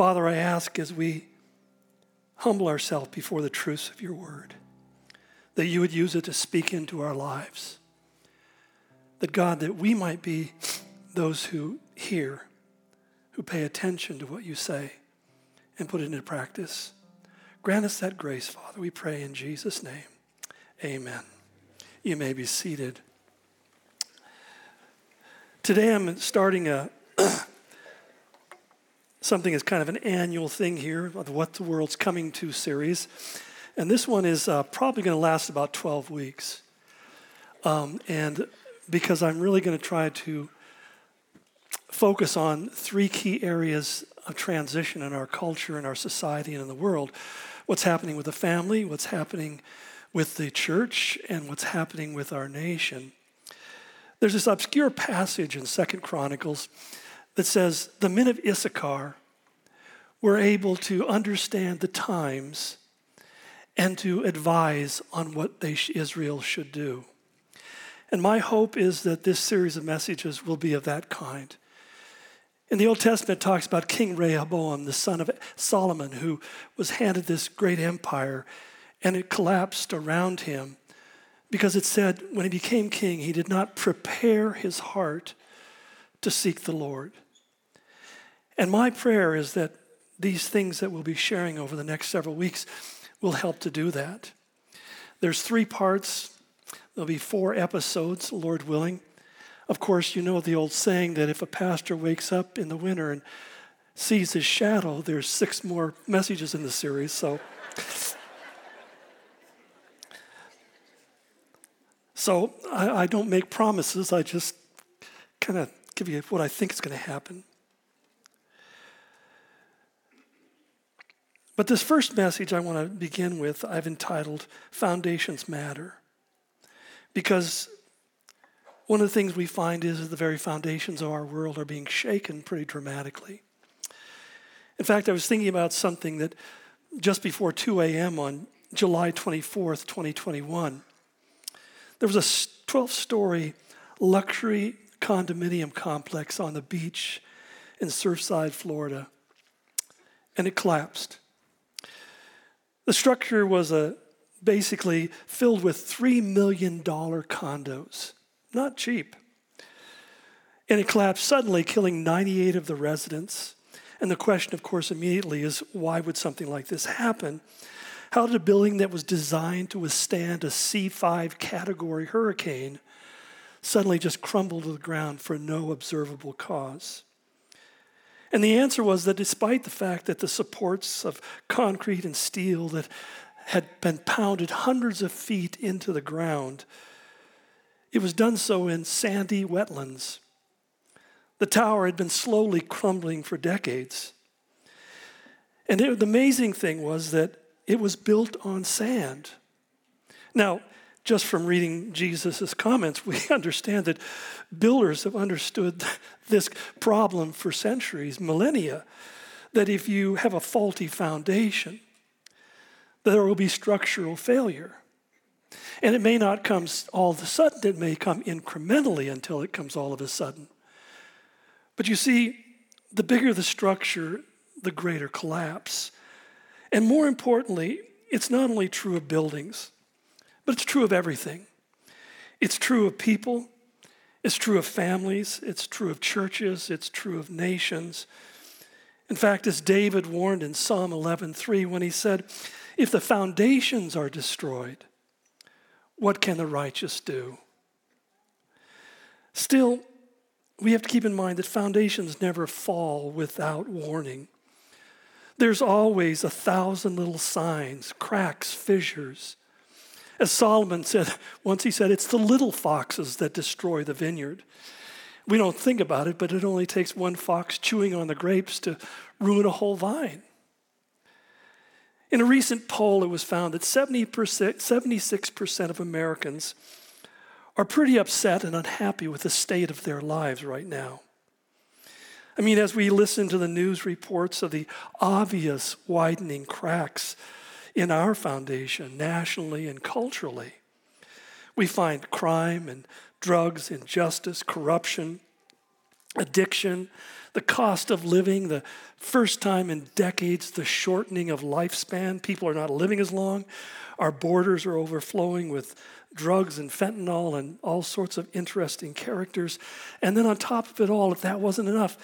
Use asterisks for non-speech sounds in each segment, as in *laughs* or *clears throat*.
Father, I ask as we humble ourselves before the truths of your word, that you would use it to speak into our lives. That God, that we might be those who hear, who pay attention to what you say and put it into practice. Grant us that grace, Father, we pray in Jesus' name. Amen. You may be seated. Today I'm starting a *clears throat* something is kind of an annual thing here of what the world's coming to series, and this one is uh, probably going to last about 12 weeks. Um, and because I'm really going to try to focus on three key areas of transition in our culture, in our society, and in the world what's happening with the family, what's happening with the church, and what's happening with our nation. There's this obscure passage in Second Chronicles that says the men of Issachar were able to understand the times and to advise on what they, Israel should do. And my hope is that this series of messages will be of that kind. In the Old Testament, it talks about King Rehoboam, the son of Solomon, who was handed this great empire, and it collapsed around him because it said when he became king, he did not prepare his heart to seek the Lord. And my prayer is that these things that we'll be sharing over the next several weeks will help to do that. There's three parts. There'll be four episodes, Lord willing. Of course, you know the old saying that if a pastor wakes up in the winter and sees his shadow, there's six more messages in the series. So, *laughs* so I, I don't make promises. I just kind of give you what I think is going to happen. But this first message I want to begin with, I've entitled Foundations Matter. Because one of the things we find is that the very foundations of our world are being shaken pretty dramatically. In fact, I was thinking about something that just before 2 a.m. on July 24th, 2021, there was a 12 story luxury condominium complex on the beach in Surfside, Florida, and it collapsed. The structure was a, basically filled with $3 million condos. Not cheap. And it collapsed suddenly, killing 98 of the residents. And the question, of course, immediately is why would something like this happen? How did a building that was designed to withstand a C5 category hurricane suddenly just crumbled to the ground for no observable cause? And the answer was that despite the fact that the supports of concrete and steel that had been pounded hundreds of feet into the ground it was done so in sandy wetlands. The tower had been slowly crumbling for decades. And it, the amazing thing was that it was built on sand. Now, just from reading Jesus' comments, we *laughs* understand that builders have understood this problem for centuries, millennia, that if you have a faulty foundation, there will be structural failure. And it may not come all of a sudden, it may come incrementally until it comes all of a sudden. But you see, the bigger the structure, the greater collapse. And more importantly, it's not only true of buildings, but it's true of everything. It's true of people, it's true of families, it's true of churches, it's true of nations. In fact, as David warned in Psalm 11:3 when he said, "If the foundations are destroyed, what can the righteous do? Still, we have to keep in mind that foundations never fall without warning. There's always a thousand little signs, cracks, fissures. As Solomon said, once he said, it's the little foxes that destroy the vineyard. We don't think about it, but it only takes one fox chewing on the grapes to ruin a whole vine. In a recent poll, it was found that 70%, 76% of Americans are pretty upset and unhappy with the state of their lives right now. I mean, as we listen to the news reports of the obvious widening cracks in our foundation, nationally and culturally, we find crime and drugs, injustice, corruption, addiction, the cost of living, the first time in decades, the shortening of lifespan. People are not living as long. Our borders are overflowing with drugs and fentanyl and all sorts of interesting characters. And then on top of it all, if that wasn't enough,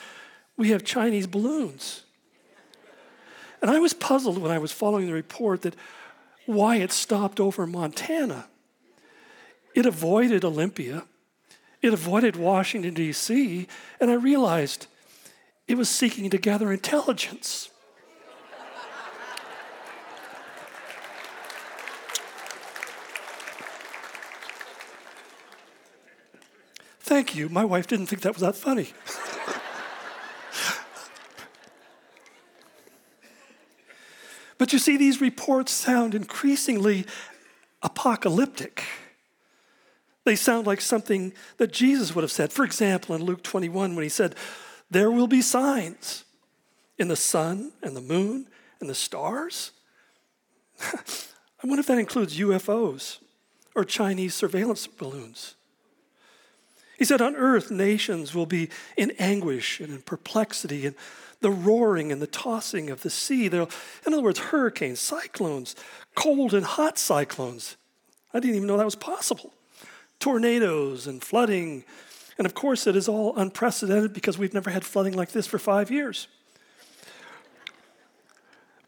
we have Chinese balloons. And I was puzzled when I was following the report that why it stopped over Montana. It avoided Olympia, it avoided Washington, D.C., and I realized it was seeking to gather intelligence. Thank you. My wife didn't think that was that funny. *laughs* but you see, these reports sound increasingly apocalyptic. They sound like something that Jesus would have said. For example, in Luke 21, when he said, There will be signs in the sun and the moon and the stars. *laughs* I wonder if that includes UFOs or Chinese surveillance balloons. He said, On earth, nations will be in anguish and in perplexity, and the roaring and the tossing of the sea. There'll, in other words, hurricanes, cyclones, cold and hot cyclones. I didn't even know that was possible. Tornadoes and flooding. And of course, it is all unprecedented because we've never had flooding like this for five years.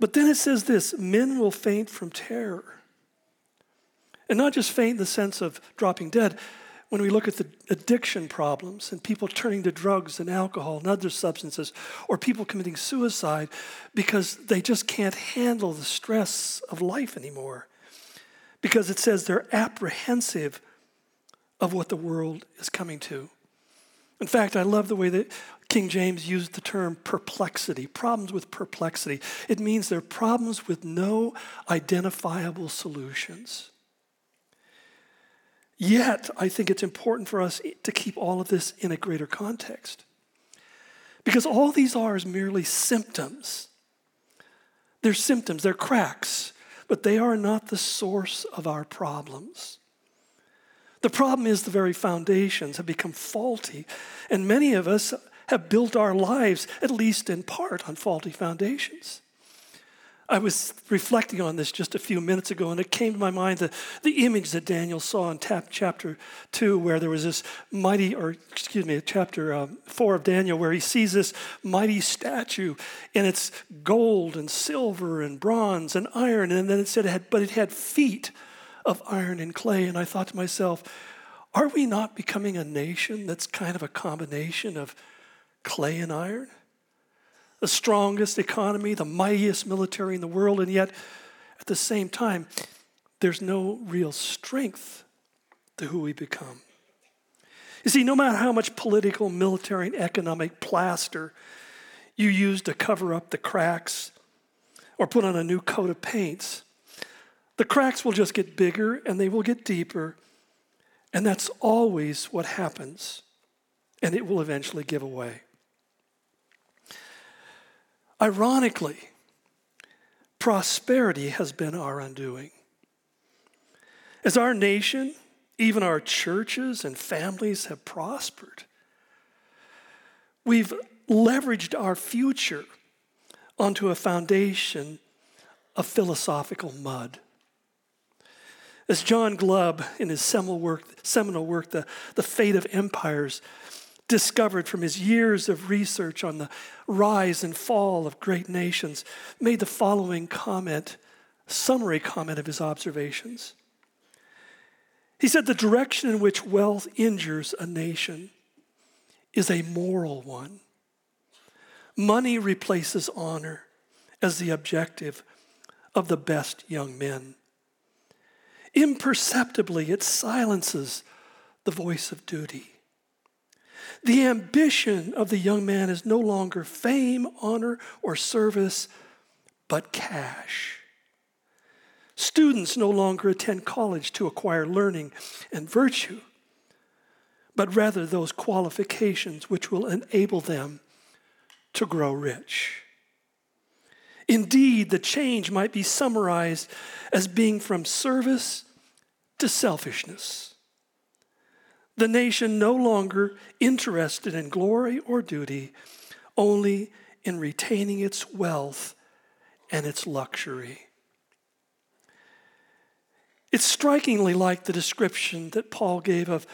But then it says this men will faint from terror. And not just faint in the sense of dropping dead, when we look at the addiction problems and people turning to drugs and alcohol and other substances, or people committing suicide because they just can't handle the stress of life anymore. Because it says they're apprehensive of what the world is coming to. In fact, I love the way that King James used the term perplexity, problems with perplexity. It means they're problems with no identifiable solutions. Yet, I think it's important for us to keep all of this in a greater context. Because all these are is merely symptoms. They're symptoms, they're cracks, but they are not the source of our problems. The problem is the very foundations have become faulty, and many of us have built our lives, at least in part, on faulty foundations. I was reflecting on this just a few minutes ago, and it came to my mind the, the image that Daniel saw in tap, chapter 2, where there was this mighty, or excuse me, chapter um, 4 of Daniel, where he sees this mighty statue, and it's gold and silver and bronze and iron, and then it said it had, but it had feet of iron and clay. And I thought to myself, are we not becoming a nation that's kind of a combination of clay and iron? The strongest economy, the mightiest military in the world, and yet at the same time, there's no real strength to who we become. You see, no matter how much political, military, and economic plaster you use to cover up the cracks or put on a new coat of paints, the cracks will just get bigger and they will get deeper. And that's always what happens. And it will eventually give away. Ironically, prosperity has been our undoing. As our nation, even our churches and families have prospered, we've leveraged our future onto a foundation of philosophical mud. As John Glubb, in his seminal work, seminal work the, the Fate of Empires, discovered from his years of research on the rise and fall of great nations, made the following comment, summary comment of his observations. He said, The direction in which wealth injures a nation is a moral one. Money replaces honor as the objective of the best young men. Imperceptibly, it silences the voice of duty. The ambition of the young man is no longer fame, honor, or service, but cash. Students no longer attend college to acquire learning and virtue, but rather those qualifications which will enable them to grow rich. Indeed, the change might be summarized as being from service to selfishness. The nation no longer interested in glory or duty, only in retaining its wealth and its luxury. It's strikingly like the description that Paul gave of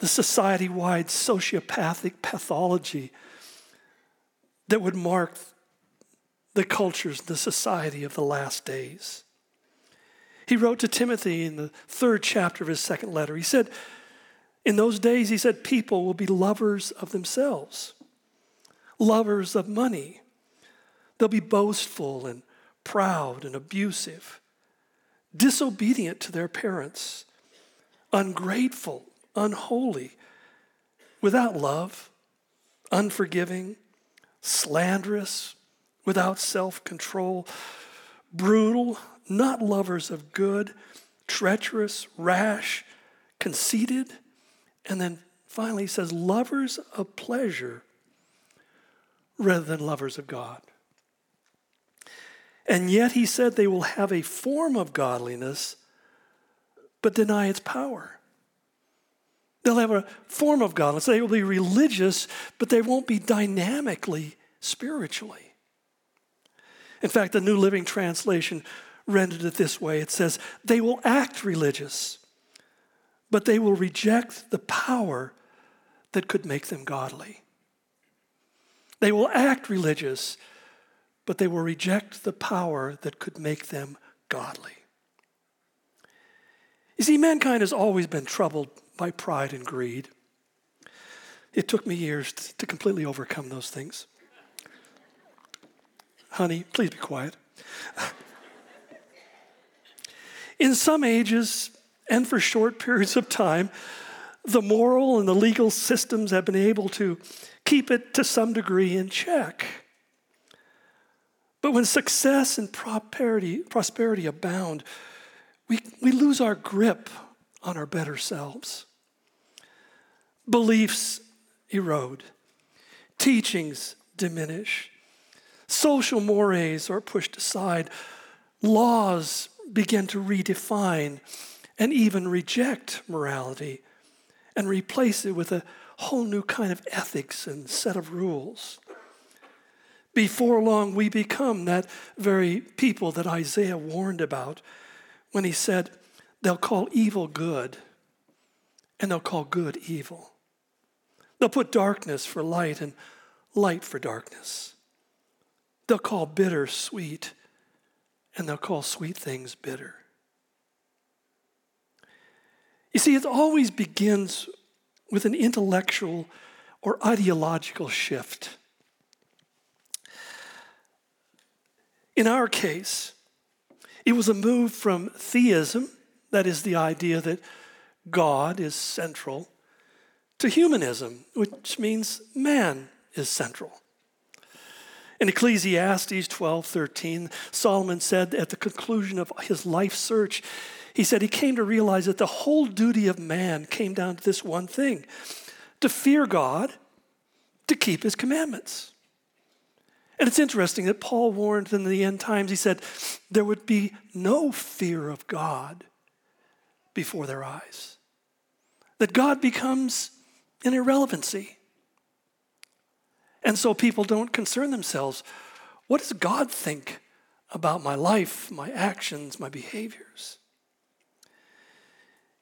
the society wide sociopathic pathology that would mark the cultures, the society of the last days. He wrote to Timothy in the third chapter of his second letter. He said, In those days, he said, people will be lovers of themselves, lovers of money. They'll be boastful and proud and abusive, disobedient to their parents, ungrateful, unholy, without love, unforgiving, slanderous, without self control, brutal, not lovers of good, treacherous, rash, conceited. And then finally, he says, lovers of pleasure rather than lovers of God. And yet, he said they will have a form of godliness, but deny its power. They'll have a form of godliness. They will be religious, but they won't be dynamically spiritually. In fact, the New Living Translation rendered it this way it says, They will act religious, but they will reject the power that could make them godly. They will act religious, but they will reject the power that could make them godly. You see, mankind has always been troubled by pride and greed. It took me years to completely overcome those things. Honey, please be quiet. *laughs* In some ages, and for short periods of time, the moral and the legal systems have been able to keep it to some degree in check. But when success and prosperity, prosperity abound, we, we lose our grip on our better selves. Beliefs erode, teachings diminish, social mores are pushed aside, laws begin to redefine and even reject morality and replace it with a whole new kind of ethics and set of rules. Before long, we become that very people that Isaiah warned about when he said, They'll call evil good, and they'll call good evil. They'll put darkness for light and light for darkness. They'll call bitter sweet, and they'll call sweet things bitter. You see, it always begins with an intellectual or ideological shift. In our case, it was a move from theism, that is the idea that God is central, to humanism, which means man is central. In Ecclesiastes 12 13, Solomon said at the conclusion of his life search, he said he came to realize that the whole duty of man came down to this one thing to fear God, to keep his commandments. And it's interesting that Paul warned in the end times, he said, there would be no fear of God before their eyes. That God becomes an irrelevancy. And so people don't concern themselves. What does God think about my life, my actions, my behaviors?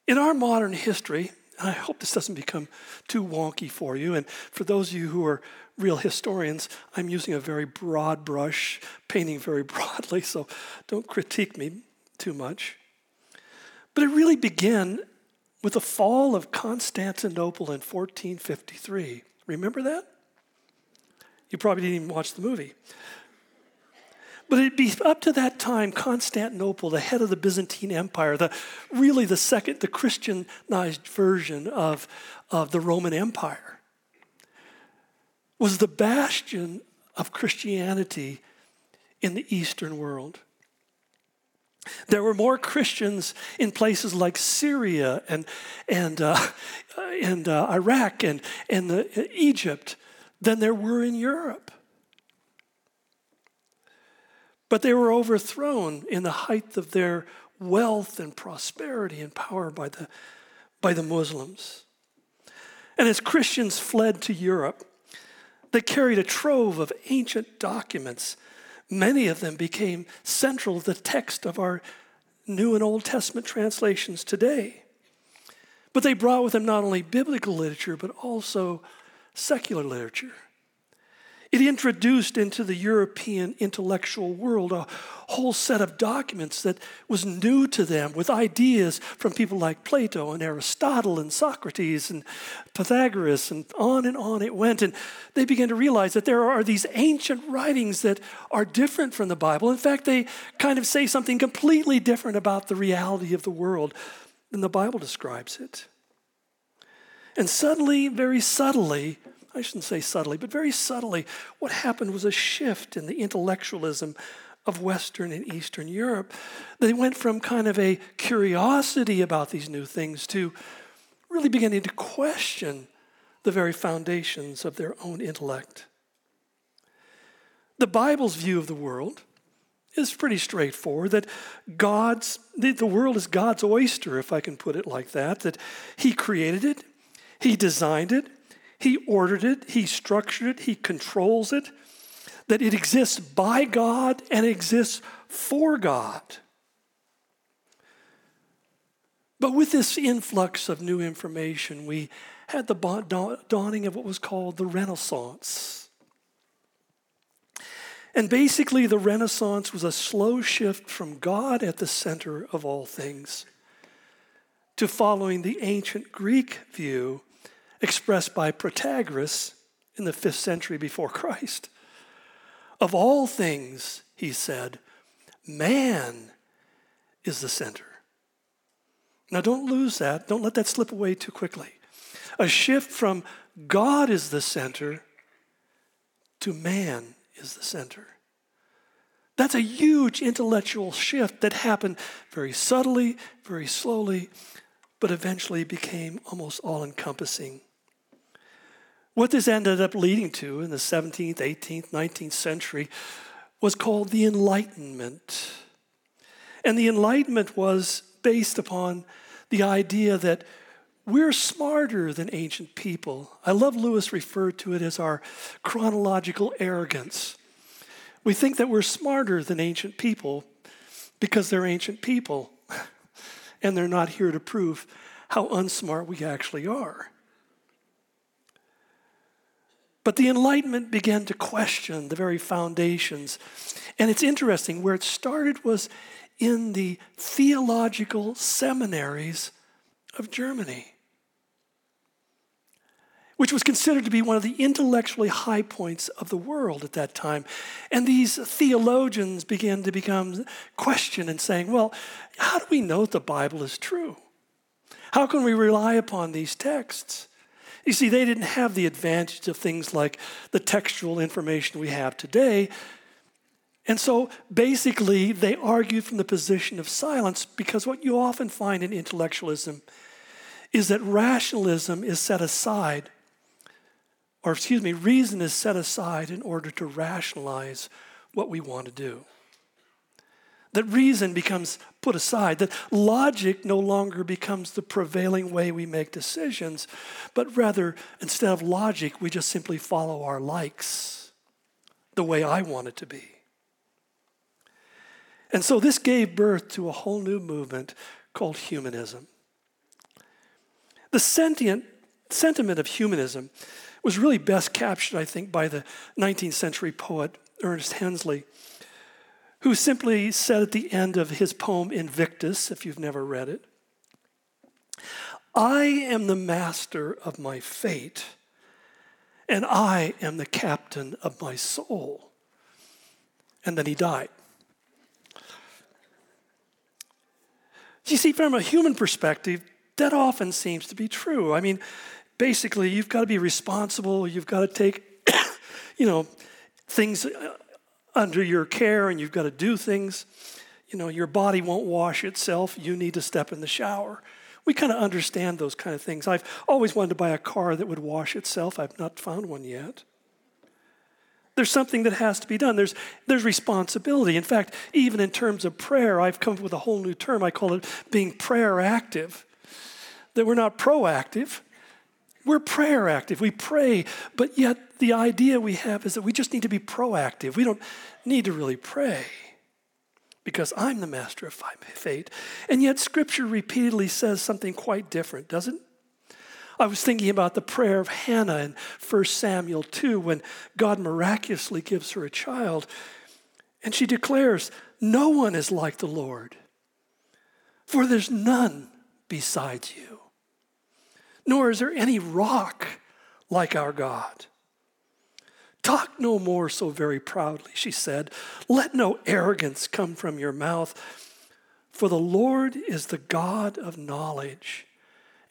In our modern history, and I hope this doesn't become too wonky for you, and for those of you who are real historians, I'm using a very broad brush, painting very *laughs* broadly, so don't critique me too much. But it really began with the fall of Constantinople in 1453. Remember that? You probably didn't even watch the movie. But it'd be up to that time, Constantinople, the head of the Byzantine Empire, the really the second, the Christianized version of, of the Roman Empire, was the bastion of Christianity in the Eastern world. There were more Christians in places like Syria and, and, uh, and uh, Iraq and, and the, Egypt than there were in Europe. But they were overthrown in the height of their wealth and prosperity and power by the, by the Muslims. And as Christians fled to Europe, they carried a trove of ancient documents. Many of them became central to the text of our New and Old Testament translations today. But they brought with them not only biblical literature, but also secular literature. It introduced into the European intellectual world a whole set of documents that was new to them with ideas from people like Plato and Aristotle and Socrates and Pythagoras and on and on it went. And they began to realize that there are these ancient writings that are different from the Bible. In fact, they kind of say something completely different about the reality of the world than the Bible describes it. And suddenly, very subtly, I shouldn't say subtly, but very subtly, what happened was a shift in the intellectualism of Western and Eastern Europe. They went from kind of a curiosity about these new things to really beginning to question the very foundations of their own intellect. The Bible's view of the world is pretty straightforward that God's, the world is God's oyster, if I can put it like that, that He created it, He designed it, he ordered it, He structured it, He controls it, that it exists by God and exists for God. But with this influx of new information, we had the dawning of what was called the Renaissance. And basically, the Renaissance was a slow shift from God at the center of all things to following the ancient Greek view expressed by Protagoras in the fifth century before Christ. Of all things, he said, man is the center. Now, don't lose that. Don't let that slip away too quickly. A shift from God is the center to man is the center. That's a huge intellectual shift that happened very subtly, very slowly, but eventually became almost all encompassing. What this ended up leading to in the 17th, 18th, 19th century was called the Enlightenment. And the Enlightenment was based upon the idea that we're smarter than ancient people. I love Lewis referred to it as our chronological arrogance. We think that we're smarter than ancient people because they're ancient people, *laughs* and they're not here to prove how unsmart we actually are. But the Enlightenment began to question the very foundations. And it's interesting, where it started was in the theological seminaries of Germany, which was considered to be one of the intellectually high points of the world at that time. And these theologians began to become questioned and saying, well, how do we know that the Bible is true? How can we rely upon these texts? You see, they didn't have the advantage of things like the textual information we have today. And so basically, they argued from the position of silence because what you often find in intellectualism is that rationalism is set aside, or excuse me, reason is set aside in order to rationalize what we want to do that reason becomes put aside, that logic no longer becomes the prevailing way we make decisions, but rather, instead of logic, we just simply follow our likes the way I want it to be. And so this gave birth to a whole new movement called humanism. The sentient sentiment of humanism was really best captured, I think, by the 19th century poet Ernest Henley who simply said at the end of his poem Invictus, if you've never read it, I am the master of my fate, and I am the captain of my soul. And then he died. You see, from a human perspective, that often seems to be true. I mean, basically, you've got to be responsible, you've got to take, *coughs* you know, things uh, under your care and you've got to do things. You know, your body won't wash itself. You need to step in the shower. We kind of understand those kind of things. I've always wanted to buy a car that would wash itself. I've not found one yet. There's something that has to be done. There's, there's responsibility. In fact, even in terms of prayer, I've come up with a whole new term. I call it being prayer active. That we're not proactive, We're prayer active. We pray, but yet the idea we have is that we just need to be proactive. We don't need to really pray because I'm the master of fate. And yet, Scripture repeatedly says something quite different, doesn't it? I was thinking about the prayer of Hannah in 1 Samuel 2 when God miraculously gives her a child. And she declares, No one is like the Lord, for there's none besides you, nor is there any rock like our God. Talk no more so very proudly, she said. Let no arrogance come from your mouth, for the Lord is the God of knowledge,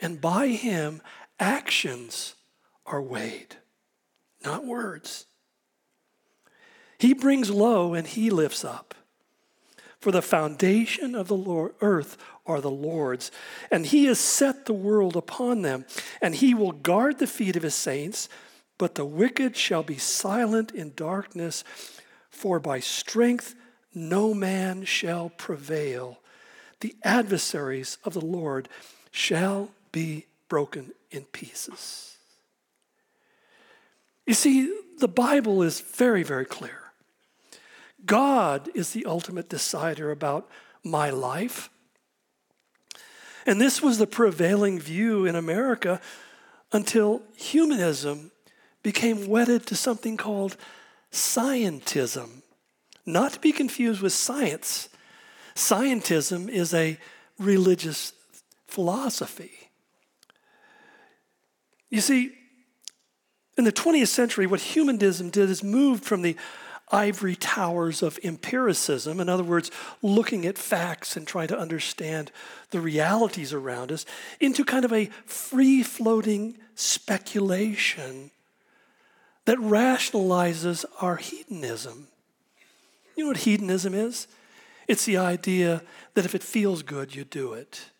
and by him actions are weighed, not words. He brings low and he lifts up. For the foundation of the Lord, earth are the Lord's, and he has set the world upon them, and he will guard the feet of his saints. But the wicked shall be silent in darkness, for by strength no man shall prevail. The adversaries of the Lord shall be broken in pieces. You see, the Bible is very, very clear. God is the ultimate decider about my life. And this was the prevailing view in America until humanism became wedded to something called scientism, not to be confused with science. Scientism is a religious philosophy. You see, in the 20th century, what humanism did is moved from the ivory towers of empiricism, in other words, looking at facts and trying to understand the realities around us, into kind of a free floating speculation that rationalizes our hedonism. You know what hedonism is? It's the idea that if it feels good, you do it,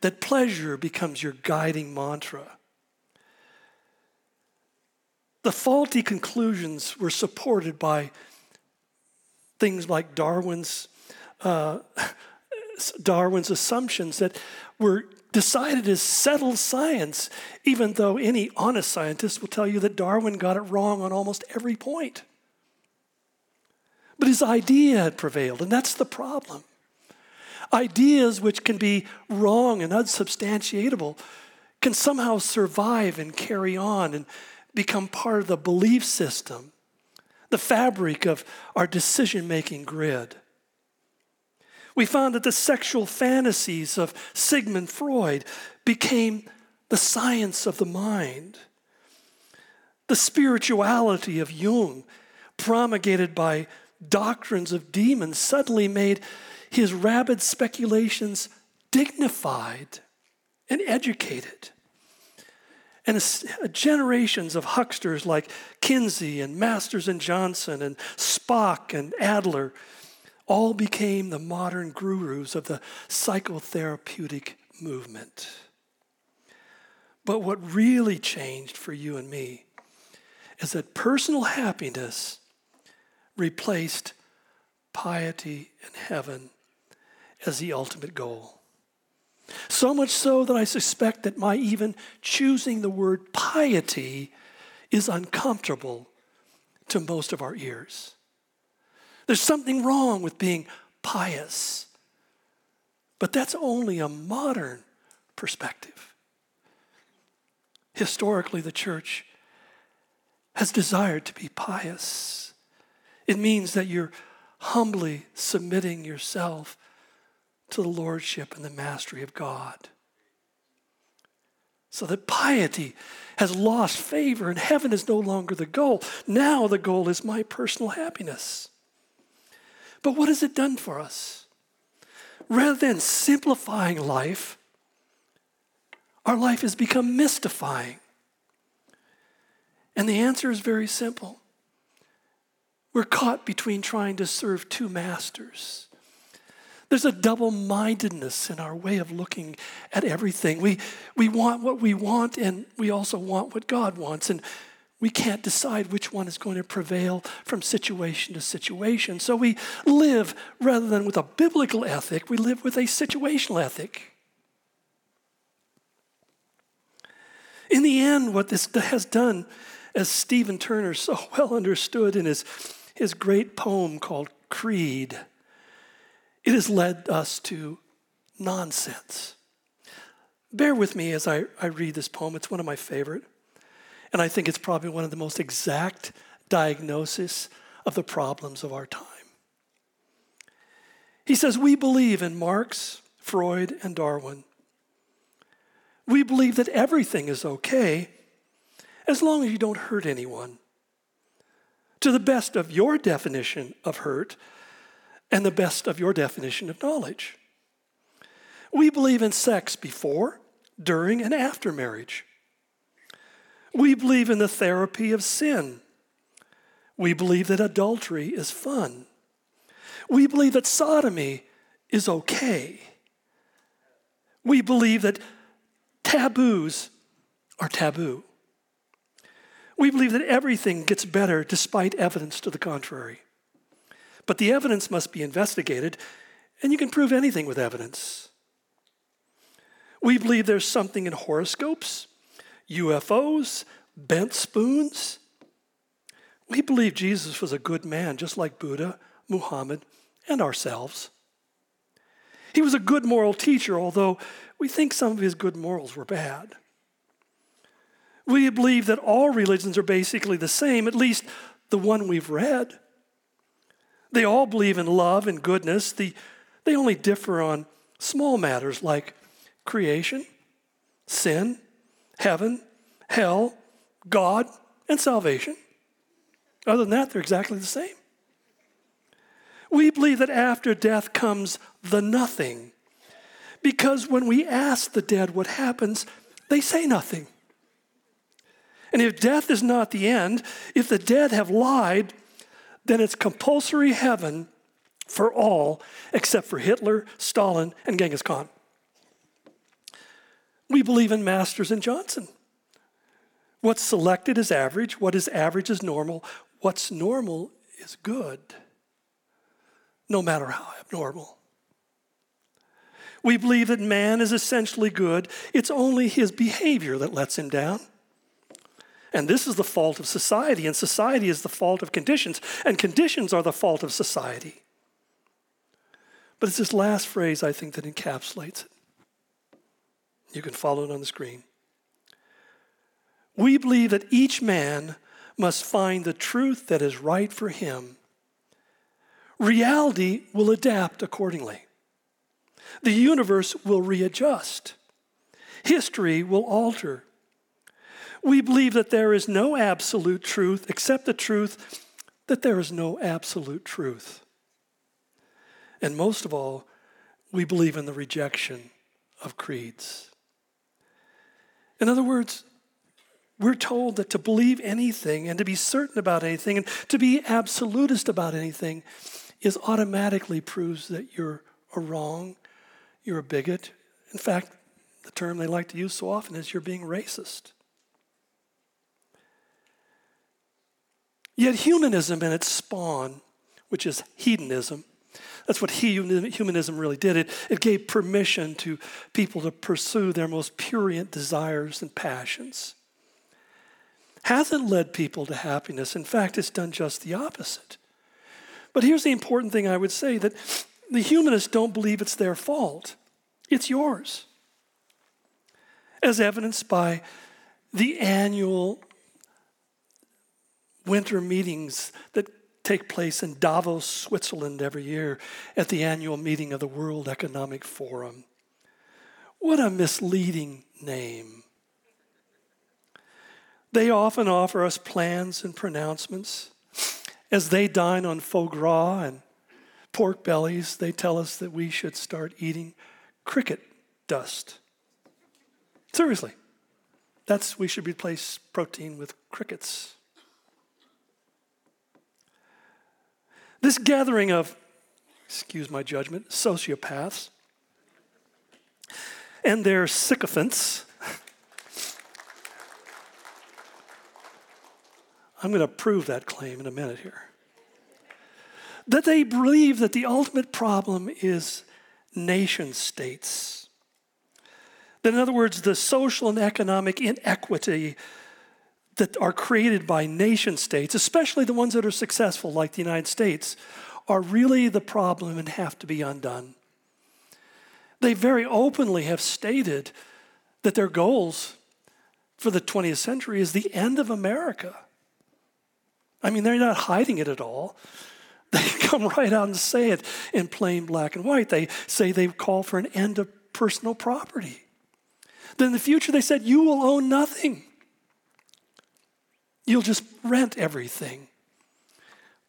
that pleasure becomes your guiding mantra. The faulty conclusions were supported by things like Darwin's, uh, *laughs* Darwin's assumptions that were decided as settled science, even though any honest scientist will tell you that Darwin got it wrong on almost every point. But his idea had prevailed, and that's the problem. Ideas which can be wrong and unsubstantiatable can somehow survive and carry on and become part of the belief system, the fabric of our decision making grid. We found that the sexual fantasies of Sigmund Freud became the science of the mind. The spirituality of Jung, promulgated by doctrines of demons, suddenly made his rabid speculations dignified and educated. And uh, generations of hucksters like Kinsey and Masters and Johnson and Spock and Adler all became the modern gurus of the psychotherapeutic movement. But what really changed for you and me is that personal happiness replaced piety and heaven as the ultimate goal. So much so that I suspect that my even choosing the word piety is uncomfortable to most of our ears. There's something wrong with being pious. But that's only a modern perspective. Historically, the church has desired to be pious. It means that you're humbly submitting yourself to the lordship and the mastery of God. So that piety has lost favor and heaven is no longer the goal. Now the goal is my personal happiness. But what has it done for us? Rather than simplifying life, our life has become mystifying. And the answer is very simple. We're caught between trying to serve two masters. There's a double mindedness in our way of looking at everything. We, we want what we want, and we also want what God wants. And we can't decide which one is going to prevail from situation to situation. So we live rather than with a biblical ethic, we live with a situational ethic. In the end, what this has done, as Stephen Turner so *laughs* well understood in his, his great poem called Creed, it has led us to nonsense. Bear with me as I, I read this poem. It's one of my favorite. And I think it's probably one of the most exact diagnosis of the problems of our time. He says, We believe in Marx, Freud, and Darwin. We believe that everything is okay as long as you don't hurt anyone. To the best of your definition of hurt and the best of your definition of knowledge. We believe in sex before, during, and after marriage. We believe in the therapy of sin. We believe that adultery is fun. We believe that sodomy is okay. We believe that taboos are taboo. We believe that everything gets better despite evidence to the contrary. But the evidence must be investigated, and you can prove anything with evidence. We believe there's something in horoscopes, UFOs, bent spoons. We believe Jesus was a good man, just like Buddha, Muhammad, and ourselves. He was a good moral teacher, although we think some of his good morals were bad. We believe that all religions are basically the same, at least the one we've read. They all believe in love and goodness. The, they only differ on small matters like creation, sin, heaven, hell, God, and salvation. Other than that, they're exactly the same. We believe that after death comes the nothing. Because when we ask the dead what happens, they say nothing. And if death is not the end, if the dead have lied, then it's compulsory heaven for all except for Hitler, Stalin, and Genghis Khan. We believe in Masters and Johnson. What's selected is average, what is average is normal, what's normal is good, no matter how abnormal. We believe that man is essentially good, it's only his behavior that lets him down. And this is the fault of society, and society is the fault of conditions, and conditions are the fault of society. But it's this last phrase, I think, that encapsulates it. You can follow it on the screen. We believe that each man must find the truth that is right for him. Reality will adapt accordingly. The universe will readjust. History will alter. We believe that there is no absolute truth except the truth that there is no absolute truth. And most of all, we believe in the rejection of creeds. In other words, we're told that to believe anything and to be certain about anything and to be absolutist about anything is automatically proves that you're a wrong, you're a bigot. In fact, the term they like to use so often is you're being racist. Yet humanism and its spawn, which is hedonism, that's what humanism really did. It, it gave permission to people to pursue their most purient desires and passions. Hasn't led people to happiness. In fact, it's done just the opposite. But here's the important thing I would say that the humanists don't believe it's their fault, it's yours. As evidenced by the annual winter meetings that take place in Davos, Switzerland every year at the annual meeting of the World Economic Forum. What a misleading name. They often offer us plans and pronouncements. As they dine on foie gras and pork bellies, they tell us that we should start eating cricket dust. Seriously, that's we should replace protein with crickets. This gathering of, excuse my judgment, sociopaths and their sycophants. *laughs* I'm going to prove that claim in a minute here. That they believe that the ultimate problem is nation states. That, in other words, the social and economic inequity that are created by nation states, especially the ones that are successful, like the United States, are really the problem and have to be undone. They very openly have stated that their goals for the 20th century is the end of America. I mean, they're not hiding it at all. *laughs* They come right out and say it in plain black and white. They say they call for an end of personal property. Then in the future, they said, You will own nothing. You'll just rent everything.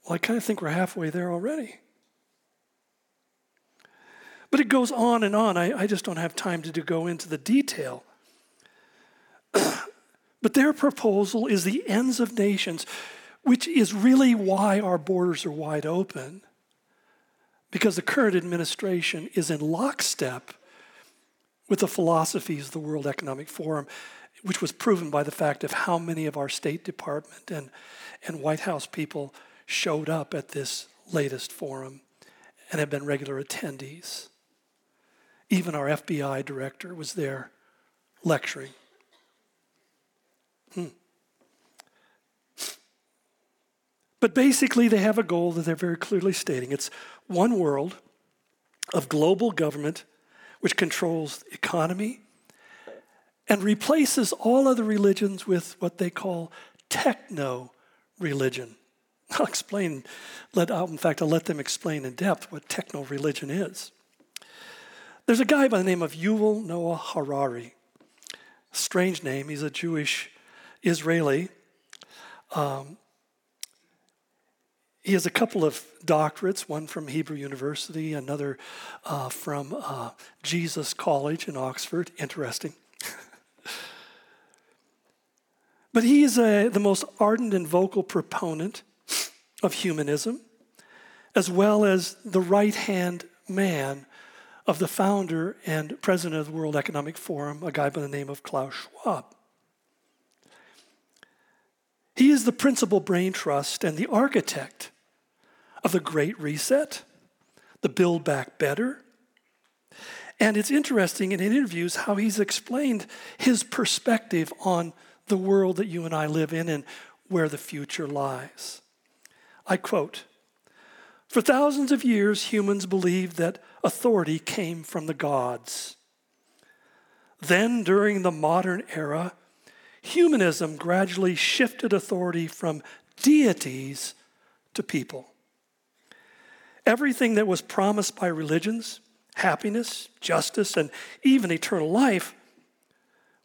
Well, I kind of think we're halfway there already. But it goes on and on. I, I just don't have time to, to go into the detail. *clears throat* but their proposal is the ends of nations, which is really why our borders are wide open. Because the current administration is in lockstep with the philosophies of the World Economic Forum, which was proven by the fact of how many of our State Department and, and White House people showed up at this latest forum and have been regular attendees. Even our FBI director was there lecturing. Hmm. But basically, they have a goal that they're very clearly stating it's one world of global government which controls the economy and replaces all other religions with what they call techno religion. *laughs* I'll explain, let, in fact, I'll let them explain in depth what techno religion is. There's a guy by the name of Yuval Noah Harari. Strange name, he's a Jewish Israeli. Um, he has a couple of doctorates, one from Hebrew University, another uh, from uh, Jesus College in Oxford. Interesting. But he is a, the most ardent and vocal proponent of humanism, as well as the right hand man of the founder and president of the World Economic Forum, a guy by the name of Klaus Schwab. He is the principal brain trust and the architect of the Great Reset, the Build Back Better. And it's interesting in interviews how he's explained his perspective on the world that you and I live in and where the future lies. I quote For thousands of years, humans believed that authority came from the gods. Then, during the modern era, humanism gradually shifted authority from deities to people. Everything that was promised by religions, happiness, justice, and even eternal life,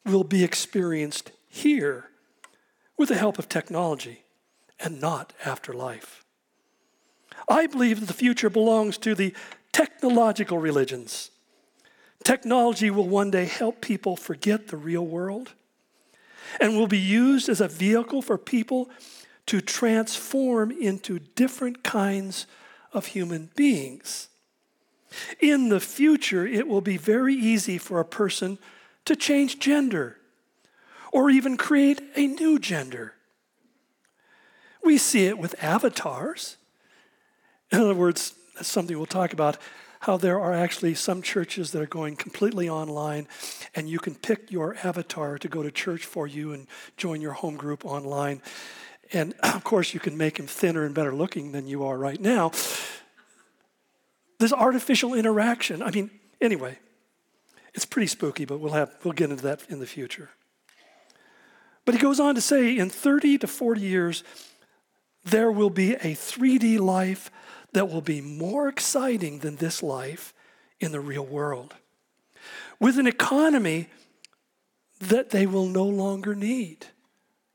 will be experienced here with the help of technology and not afterlife. I believe that the future belongs to the technological religions. Technology will one day help people forget the real world and will be used as a vehicle for people to transform into different kinds of human beings. In the future, it will be very easy for a person to change gender or even create a new gender. We see it with avatars. In other words, that's something we'll talk about how there are actually some churches that are going completely online and you can pick your avatar to go to church for you and join your home group online. And *clears throat* of course, you can make him thinner and better looking than you are right now. There's artificial interaction. I mean, anyway, it's pretty spooky, but we'll, have, we'll get into that in the future. But he goes on to say in 30 to 40 years, there will be a 3D life that will be more exciting than this life in the real world. With an economy that they will no longer need.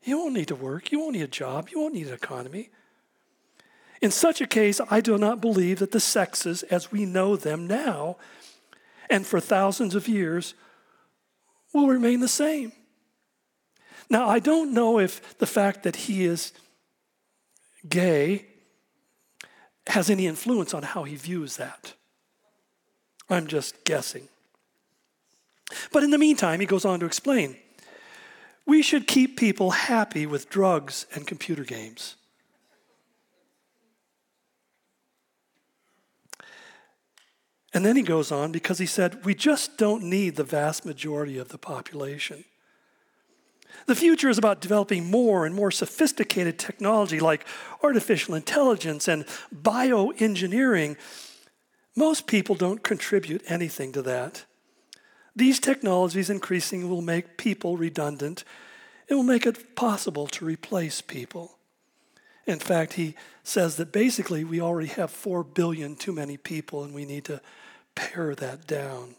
You won't need to work. You won't need a job. You won't need an economy. In such a case, I do not believe that the sexes, as we know them now and for thousands of years, will remain the same. Now, I don't know if the fact that he is gay has any influence on how he views that. I'm just guessing. But in the meantime, he goes on to explain we should keep people happy with drugs and computer games. And then he goes on because he said, We just don't need the vast majority of the population. The future is about developing more and more sophisticated technology like artificial intelligence and bioengineering. Most people don't contribute anything to that. These technologies increasingly will make people redundant. It will make it possible to replace people. In fact, he says that basically we already have 4 billion too many people and we need to pare that down.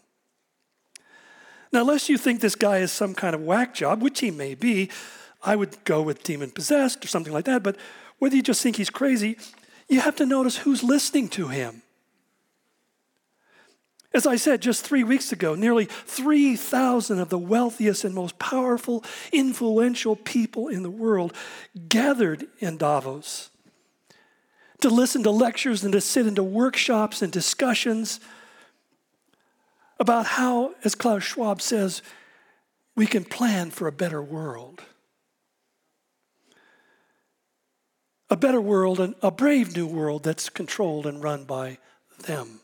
Now, unless you think this guy is some kind of whack job, which he may be, I would go with demon possessed or something like that. But whether you just think he's crazy, you have to notice who's listening to him. As I said just three weeks ago, nearly 3,000 of the wealthiest and most powerful, influential people in the world gathered in Davos to listen to lectures and to sit into workshops and discussions about how, as Klaus Schwab says, we can plan for a better world. A better world and a brave new world that's controlled and run by them.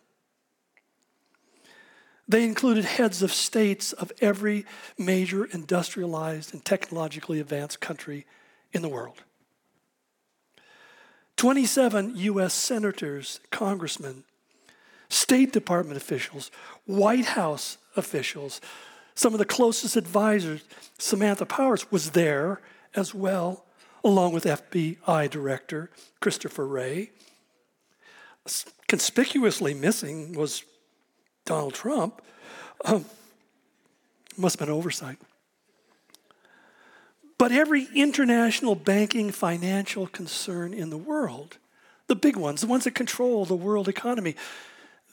They included heads of states of every major industrialized and technologically advanced country in the world. 27 US senators, congressmen, State Department officials, White House officials, some of the closest advisors, Samantha Powers was there as well, along with FBI Director Christopher Wray. Conspicuously missing was Donald Trump. Um, must have been oversight. But every international banking financial concern in the world, the big ones, the ones that control the world economy,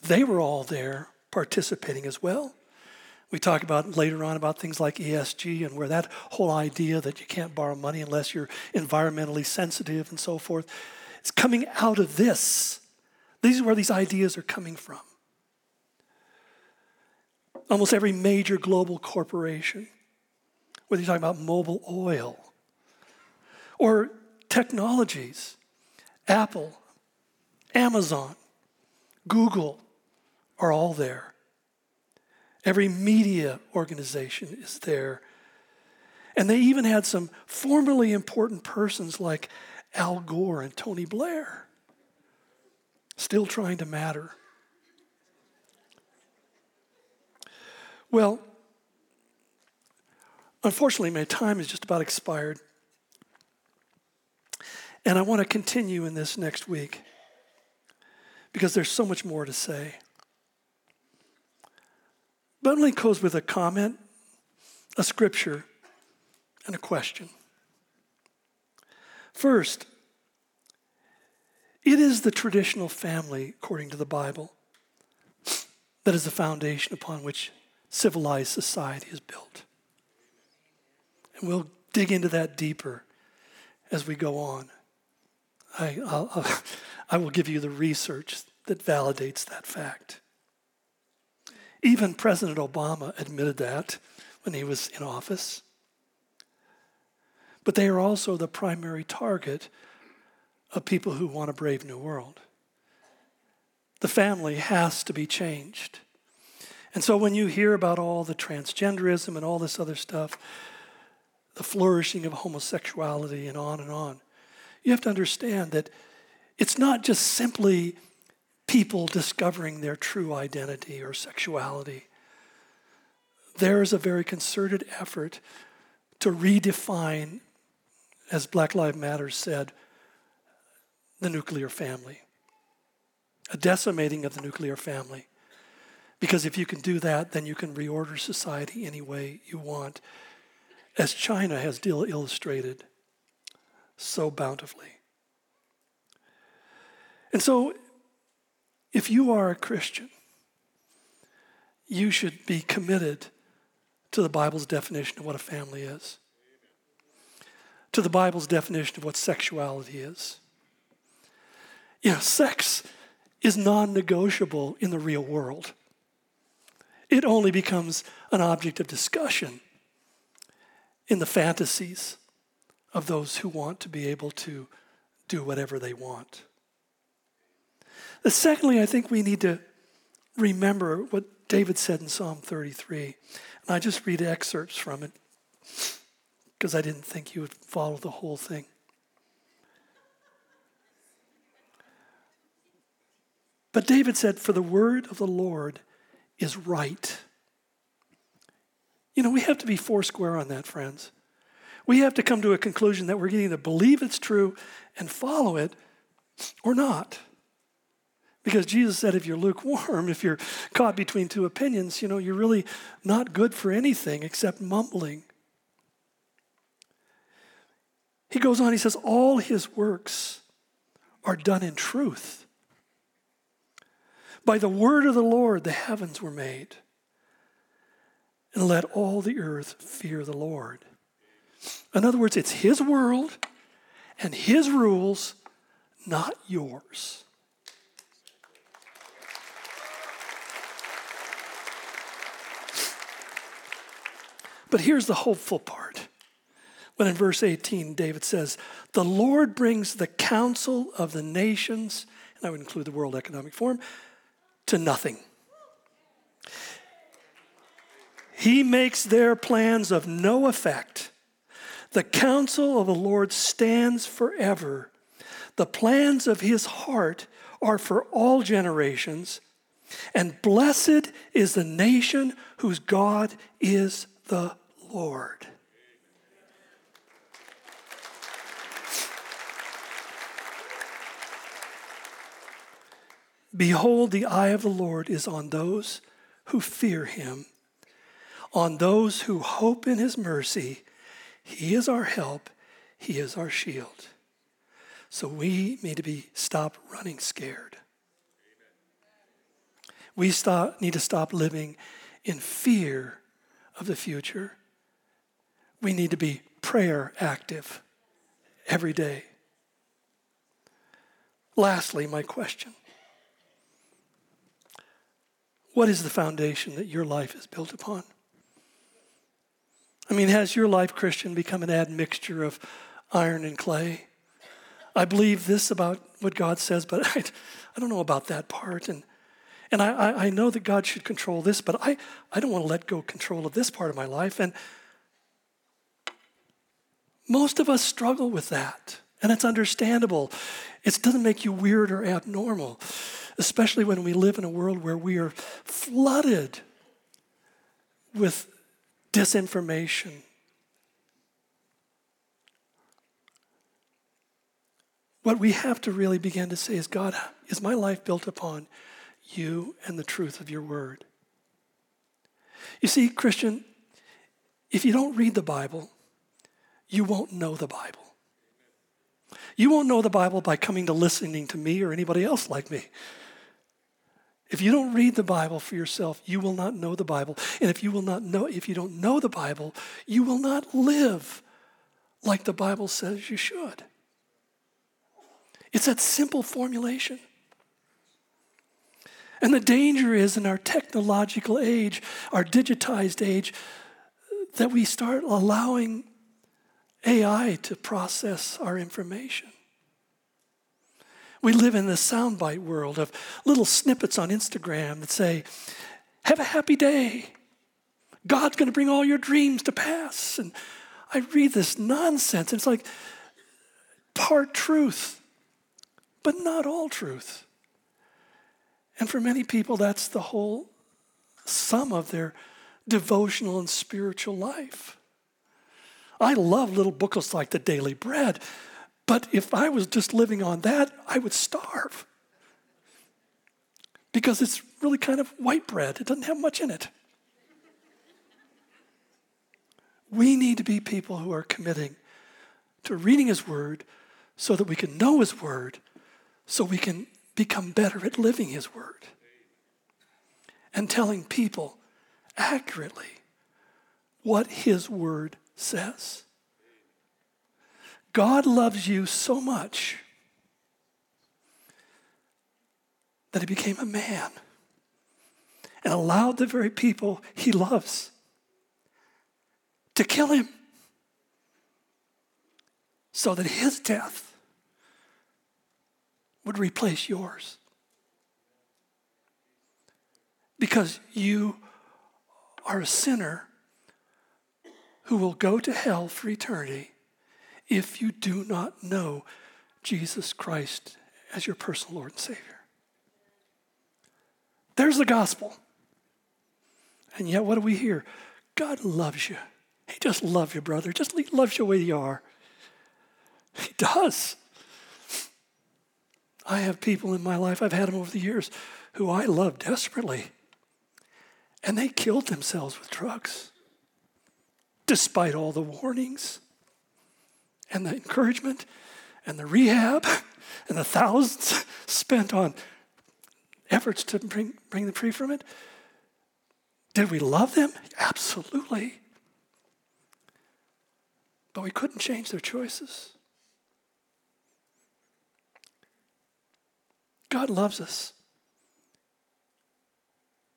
they were all there participating as well. We talk about later on about things like ESG and where that whole idea that you can't borrow money unless you're environmentally sensitive and so forth. It's coming out of this. These are where these ideas are coming from. Almost every major global corporation, whether you're talking about Mobil oil or technologies, Apple, Amazon, Google, are all there. Every media organization is there. And they even had some formerly important persons like Al Gore and Tony Blair still trying to matter. Well, unfortunately, my time is just about expired. And I want to continue in this next week because there's so much more to say. But me close with a comment, a scripture, and a question. First, it is the traditional family, according to the Bible, that is the foundation upon which civilized society is built. And we'll dig into that deeper as we go on. I, I'll, *laughs* I will give you the research that validates that fact. Even President Obama admitted that when he was in office. But they are also the primary target of people who want a brave new world. The family has to be changed. And so when you hear about all the transgenderism and all this other stuff, the flourishing of homosexuality and on and on, you have to understand that it's not just simply people discovering their true identity or sexuality. There is a very concerted effort to redefine, as Black Lives Matter said, the nuclear family, a decimating of the nuclear family. Because if you can do that, then you can reorder society any way you want, as China has illustrated so bountifully. And so if you are a Christian, you should be committed to the Bible's definition of what a family is, to the Bible's definition of what sexuality is. You know, sex is non negotiable in the real world. It only becomes an object of discussion in the fantasies of those who want to be able to do whatever they want. Secondly, I think we need to remember what David said in Psalm 33. And I just read excerpts from it because I didn't think you would follow the whole thing. But David said, For the word of the Lord is right. You know, we have to be foursquare on that, friends. We have to come to a conclusion that we're going to believe it's true and follow it or not. Because Jesus said, if you're lukewarm, *laughs* if you're caught between two opinions, you know, you're really not good for anything except mumbling. He goes on, he says, all his works are done in truth. By the word of the Lord, the heavens were made. And let all the earth fear the Lord. In other words, it's his world and his rules, not yours. But here's the hopeful part. When in verse 18, David says, The Lord brings the counsel of the nations, and I would include the World Economic Forum, to nothing. He makes their plans of no effect. The counsel of the Lord stands forever. The plans of his heart are for all generations. And blessed is the nation whose God is the Lord. Behold, the eye of the Lord is on those who fear him, on those who hope in his mercy. He is our help, he is our shield. So we need to be stop running scared. We stop, need to stop living in fear of the future. We need to be prayer active every day. Lastly, my question What is the foundation that your life is built upon? I mean, has your life, Christian, become an admixture of iron and clay? I believe this about what God says, but I, *laughs* I don't know about that part. And and I, I know that God should control this, but I, I don't want to let go control of this part of my life. And most of us struggle with that. And it's understandable. It doesn't make you weird or abnormal, especially when we live in a world where we are flooded with disinformation. What we have to really begin to say is God, is my life built upon you and the truth of your word. You see, Christian, if you don't read the Bible, you won't know the Bible. You won't know the Bible by coming to listening to me or anybody else like me. If you don't read the Bible for yourself, you will not know the Bible. And if you will not know if you don't know the Bible, you will not live like the Bible says you should. It's that simple formulation. And the danger is in our technological age, our digitized age, that we start allowing AI to process our information. We live in this soundbite world of little snippets on Instagram that say, Have a happy day. God's going to bring all your dreams to pass. And I read this nonsense. It's like part truth, but not all truth. And for many people, that's the whole sum of their devotional and spiritual life. I love little booklets like The Daily Bread, but if I was just living on that, I would starve. Because it's really kind of white bread, it doesn't have much in it. We need to be people who are committing to reading His Word so that we can know His Word, so we can become better at living His Word and telling people accurately what His Word says. God loves you so much that He became a man and allowed the very people He loves to kill Him so that His death would replace yours. because you are a sinner who will go to hell for eternity if you do not know Jesus Christ as your personal Lord and Savior. There's the gospel. And yet, what do we hear? God loves you. He just loves you, brother. Just loves you the way you are. He does. I have people in my life, I've had them over the years, who I love desperately. And they killed themselves with drugs, despite all the warnings and the encouragement and the rehab *laughs* and the thousands spent on efforts to bring, bring them free from it. Did we love them? Absolutely. But we couldn't change their choices. God loves us.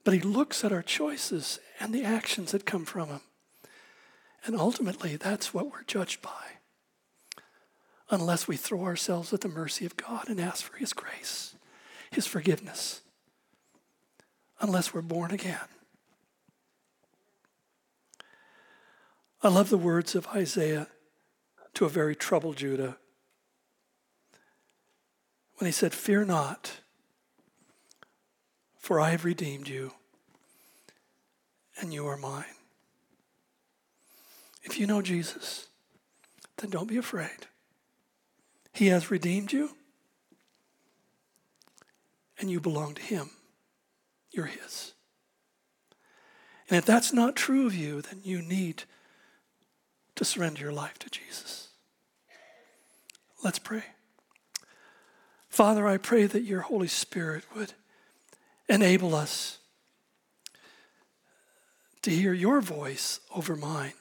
But He looks at our choices and the actions that come from Him. And ultimately, that's what we're judged by. Unless we throw ourselves at the mercy of God and ask for His grace, His forgiveness. Unless we're born again. I love the words of Isaiah to a very troubled Judah when he said, Fear not, for I have redeemed you, and you are mine. If you know Jesus, then don't be afraid. He has redeemed you, and you belong to Him. You're His. And if that's not true of you, then you need to surrender your life to Jesus. Let's pray. Father, I pray that your Holy Spirit would enable us to hear your voice over mine.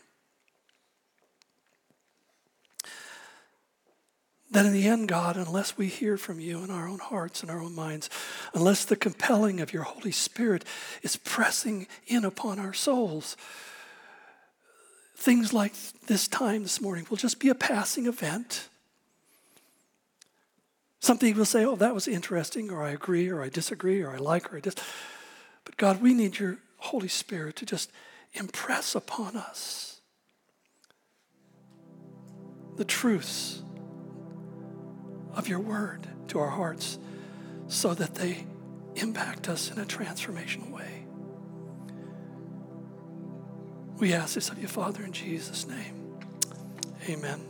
That in the end, God, unless we hear from you in our own hearts and our own minds, unless the compelling of your Holy Spirit is pressing in upon our souls, things like this time this morning will just be a passing event. Something will say, oh, that was interesting, or I agree, or I disagree, or I like, or I dis. But God, we need your Holy Spirit to just impress upon us the truths of your word to our hearts so that they impact us in a transformational way. We ask this of you, Father, in Jesus' name. Amen.